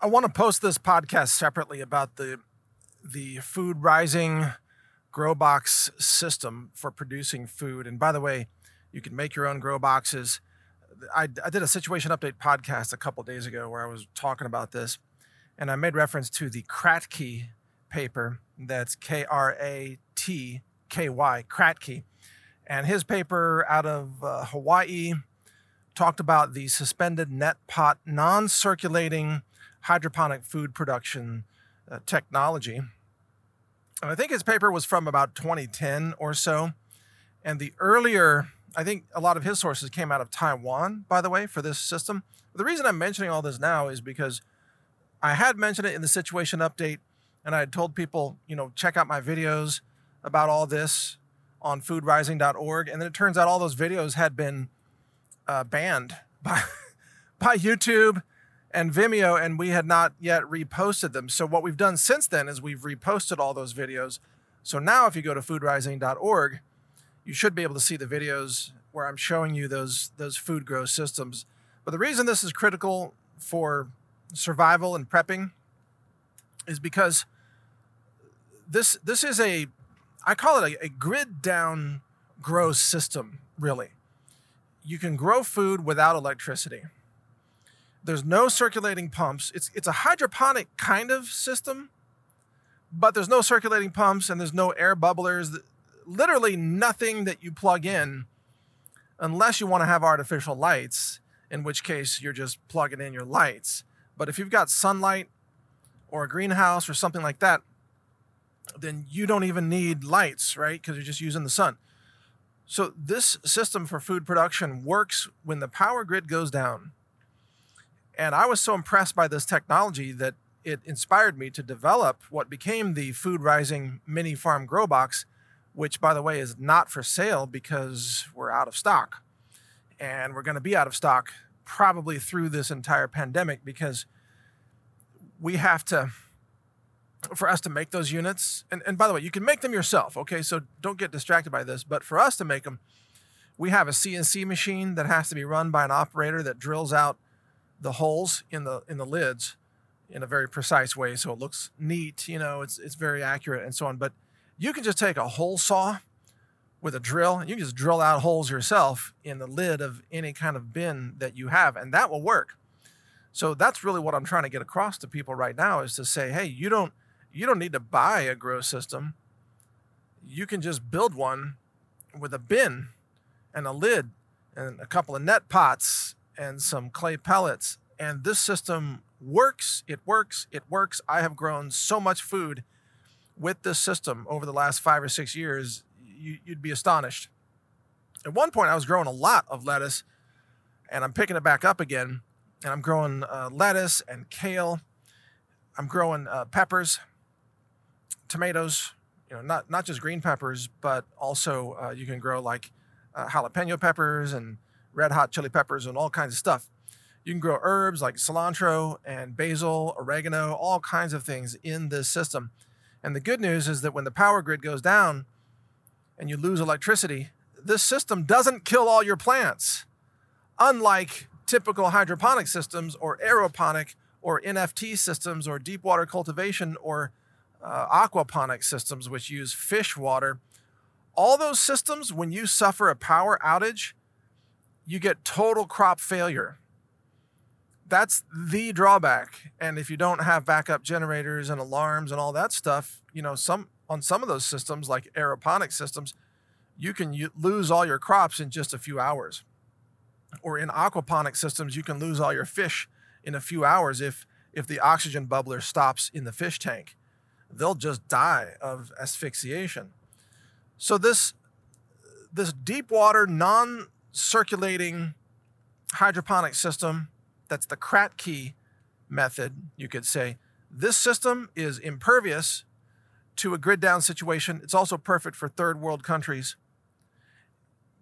I want to post this podcast separately about the the food rising grow box system for producing food. And by the way, you can make your own grow boxes. I, I did a situation update podcast a couple days ago where I was talking about this, and I made reference to the Kratky paper. That's K R A T K Y, Kratky. And his paper out of uh, Hawaii talked about the suspended net pot non circulating hydroponic food production uh, technology. And I think his paper was from about 2010 or so. And the earlier, I think a lot of his sources came out of Taiwan, by the way, for this system. The reason I'm mentioning all this now is because I had mentioned it in the situation update, and I had told people, you know, check out my videos about all this on foodrising.org. And then it turns out all those videos had been uh, banned by, by YouTube and Vimeo, and we had not yet reposted them. So what we've done since then is we've reposted all those videos. So now if you go to foodrising.org, you should be able to see the videos where I'm showing you those those food grow systems. But the reason this is critical for survival and prepping is because this this is a I call it a, a grid down grow system, really. You can grow food without electricity. There's no circulating pumps. It's it's a hydroponic kind of system, but there's no circulating pumps and there's no air bubblers. Literally nothing that you plug in unless you want to have artificial lights, in which case you're just plugging in your lights. But if you've got sunlight or a greenhouse or something like that, then you don't even need lights, right? Because you're just using the sun. So this system for food production works when the power grid goes down. And I was so impressed by this technology that it inspired me to develop what became the Food Rising Mini Farm Grow Box, which, by the way, is not for sale because we're out of stock. And we're going to be out of stock probably through this entire pandemic because we have to for us to make those units, and, and by the way, you can make them yourself, okay? So don't get distracted by this. But for us to make them, we have a CNC machine that has to be run by an operator that drills out the holes in the in the lids in a very precise way so it looks neat, you know, it's it's very accurate and so on. But you can just take a hole saw with a drill, and you can just drill out holes yourself in the lid of any kind of bin that you have, and that will work. So that's really what I'm trying to get across to people right now is to say, hey, you don't you don't need to buy a grow system. You can just build one with a bin and a lid and a couple of net pots and some clay pellets. And this system works. It works. It works. I have grown so much food with this system over the last five or six years. You, would be astonished. At one point, I was growing a lot of lettuce, and I'm picking it back up again. And I'm growing uh, lettuce and kale. I'm growing uh, peppers tomatoes, you know, not not just green peppers, but also uh, you can grow like uh, jalapeno peppers and red hot chili peppers and all kinds of stuff. You can grow herbs like cilantro and basil, oregano, all kinds of things in this system. And the good news is that when the power grid goes down and you lose electricity, this system doesn't kill all your plants. Unlike typical hydroponic systems or aeroponic or NFT systems or deep water cultivation or uh, aquaponic systems, which use fish water, all those systems, when you suffer a power outage, you get total crop failure. That's the drawback. And if you don't have backup generators and alarms and all that stuff, you know, some on some of those systems, like aeroponic systems, you can u- lose all your crops in just a few hours. Or in aquaponic systems, you can lose all your fish in a few hours if if the oxygen bubbler stops in the fish tank they'll just die of asphyxiation. So this this deep water non-circulating hydroponic system that's the Kratky method, you could say. This system is impervious to a grid down situation. It's also perfect for third world countries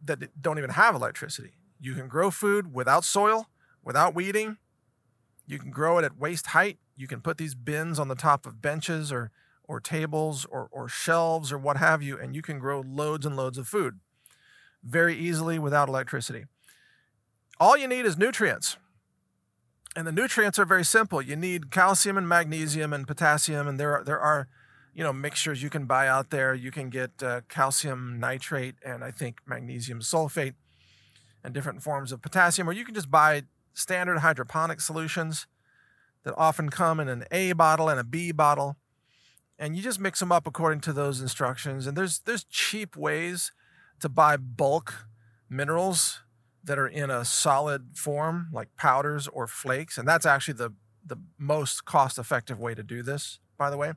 that don't even have electricity. You can grow food without soil, without weeding. You can grow it at waist height you can put these bins on the top of benches or or tables or, or shelves or what have you, and you can grow loads and loads of food very easily without electricity. All you need is nutrients. And the nutrients are very simple. You need calcium and magnesium and potassium, and there are, there are you know mixtures you can buy out there. You can get uh, calcium nitrate and I think magnesium sulfate and different forms of potassium, or you can just buy standard hydroponic solutions that often come in an A bottle and a B bottle. And you just mix them up according to those instructions. And there's there's cheap ways to buy bulk minerals that are in a solid form, like powders or flakes. And that's actually the, the most cost effective way to do this, by the way.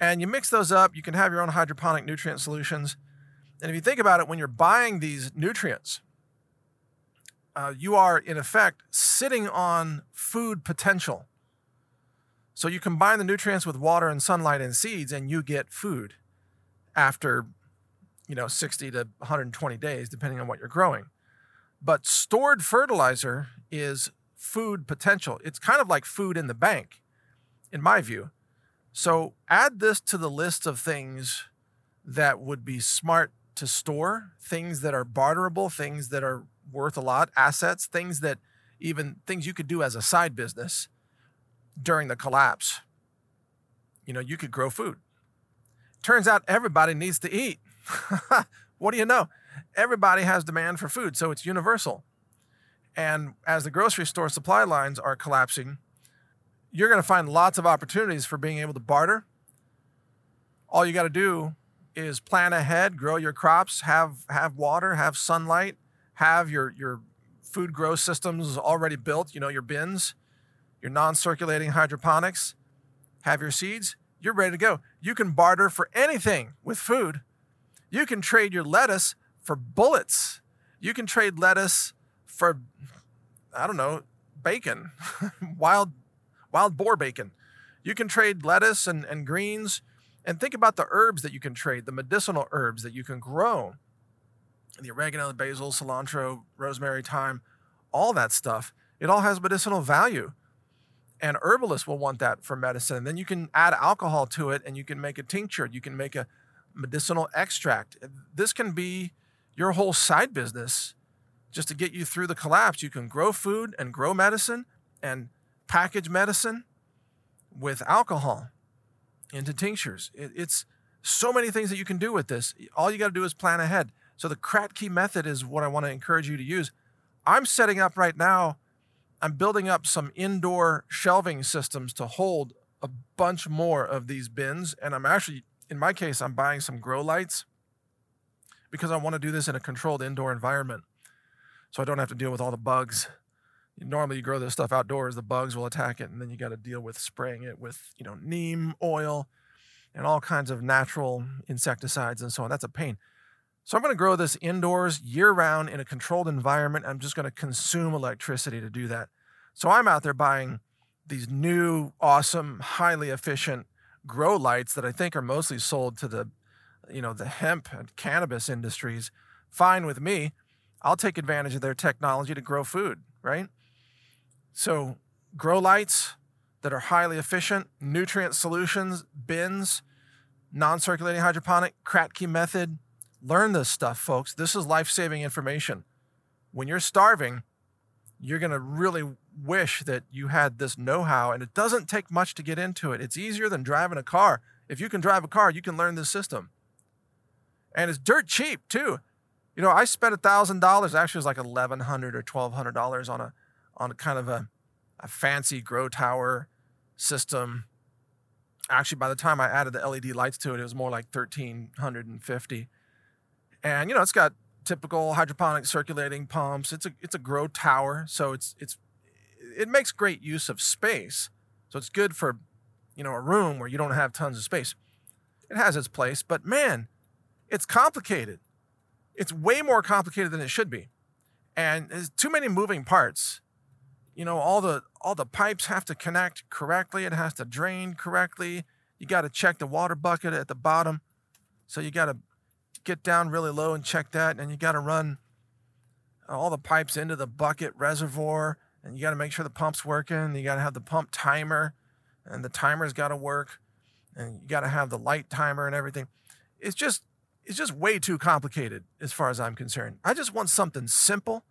And you mix those up, you can have your own hydroponic nutrient solutions. And if you think about it, when you're buying these nutrients, uh, you are in effect sitting on food potential. So you combine the nutrients with water and sunlight and seeds, and you get food after, you know, 60 to 120 days, depending on what you're growing. But stored fertilizer is food potential. It's kind of like food in the bank, in my view. So add this to the list of things that would be smart to store, things that are barterable, things that are worth a lot, assets, things that even things you could do as a side business during the collapse. You know, you could grow food. Turns out everybody needs to eat. what do you know? everybody has demand for food, so it's universal. And as the grocery store supply lines are collapsing, you're going to find lots of opportunities for being able to barter. All you got to do is plan ahead, grow your crops, have have water, have sunlight, have your your food grow systems already built, you know, your bins, your non-circulating hydroponics, have your seeds, you're ready to go. You can barter for anything with food. You can trade your lettuce for bullets. You can trade lettuce for, I don't know, bacon, wild, wild boar bacon. You can trade lettuce and, and greens. And think about the herbs that you can trade, the medicinal herbs that you can grow the oregano, the basil, cilantro, rosemary, thyme, all that stuff. It all has medicinal value. And herbalists will want that for medicine. And then you can add alcohol to it and you can make a tincture. You can make a medicinal extract. This can be your whole side business just to get you through the collapse. You can grow food and grow medicine and package medicine with alcohol into tinctures. It's so many things that you can do with this. All you got to do is plan ahead. So the Kratky method is what I want to encourage you to use. I'm setting up right now, I'm building up some indoor shelving systems to hold a bunch more of these bins. And I'm actually, in my case, I'm buying some grow lights because I want to do this in a controlled indoor environment so I don't have to deal with all the bugs. Normally, you grow this stuff outdoors, the bugs will attack it, and then you got to deal with spraying it with, you know, neem oil and all kinds of natural insecticides and so on. That's a pain. So I'm going to grow this indoors year round in a controlled environment. I'm just going to consume electricity to do that. So I'm out there buying these new, awesome, highly efficient grow lights that I think are mostly sold to the you know, the hemp and cannabis industries, fine with me. I'll take advantage of their technology to grow food, right? So, grow lights that are highly efficient, nutrient solutions, bins, non circulating hydroponic, Kratky method. Learn this stuff, folks. This is life saving information. When you're starving, you're going to really wish that you had this know how, and it doesn't take much to get into it. It's easier than driving a car. If you can drive a car, you can learn this system and it's dirt cheap too. You know, I spent a thousand dollars. Actually, it was like eleven hundred or twelve hundred dollars on a on a kind of a, a fancy grow tower system. Actually, by the time I added the LED lights to it, it was more like thirteen hundred and fifty. And you know, it's got typical hydroponic circulating pumps. It's a it's a grow tower, so it's it's it makes great use of space. So it's good for you know a room where you don't have tons of space. It has its place, but man, it's complicated. It's way more complicated than it should be. And there's too many moving parts. You know, all the all the pipes have to connect correctly. It has to drain correctly. You got to check the water bucket at the bottom. So you got to get down really low and check that. And you got to run all the pipes into the bucket reservoir. And you got to make sure the pump's working. You got to have the pump timer, and the timer's got to work. And you got to have the light timer and everything. It's just it's just way too complicated as far as I'm concerned. I just want something simple.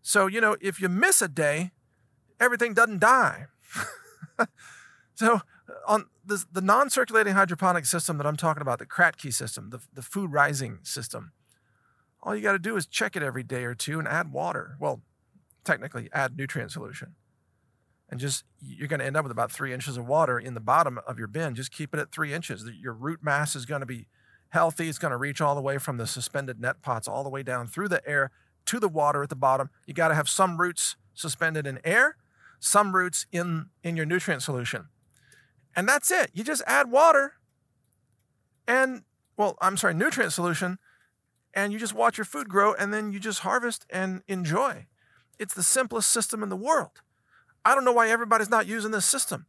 So, you know, if you miss a day, everything doesn't die. so uh, on this, the non-circulating hydroponic system that I'm talking about, the Kratky system, the, the food rising system, all you got to do is check it every day or two and add water. Well, technically add nutrient solution. And just, you're going to end up with about three inches of water in the bottom of your bin. Just keep it at three inches. Your root mass is going to be healthy. It's going to reach all the way from the suspended net pots all the way down through the air to the water at the bottom. You got to have some roots suspended in air, some roots in, in your nutrient solution. And that's it. You just add water and, well, I'm sorry, nutrient solution, and you just watch your food grow and then you just harvest and enjoy. It's the simplest system in the world. I don't know why everybody's not using this system.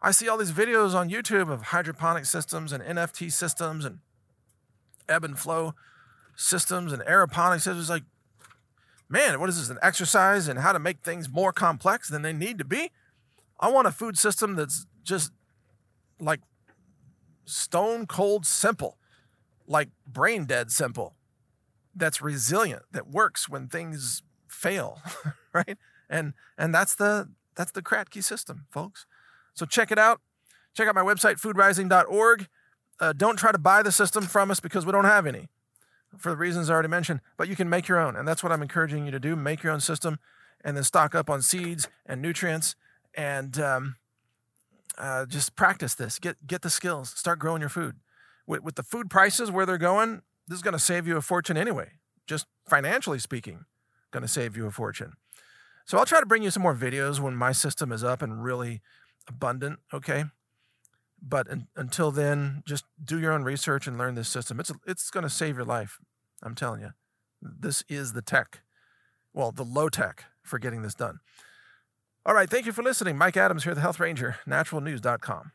I see all these videos on YouTube of hydroponic systems and NFT systems and ebb and flow systems and aeroponic systems. Like, man, what is this? An exercise in how to make things more complex than they need to be? I want a food system that's just like stone cold simple, like brain dead simple, that's resilient, that works when things fail, right? And and that's the that's the Kratky system, folks. So check it out. Check out my website, foodrising.org. Uh, don't try to buy the system from us because we don't have any for the reasons I already mentioned, but you can make your own. And that's what I'm encouraging you to do. Make your own system and then stock up on seeds and nutrients and um, uh, just practice this. Get, get the skills. Start growing your food. With, with the food prices where they're going, this is going to save you a fortune anyway, just financially speaking, going to save you a fortune. So I'll try to bring you some more videos when my system is up and really abundant, okay? But until then, just do your own research and learn this system. It's it's going to save your life. I'm telling you. This is the tech. Well, the low tech for getting this done. All right, thank you for listening. Mike Adams here, the Health Ranger, naturalnews.com.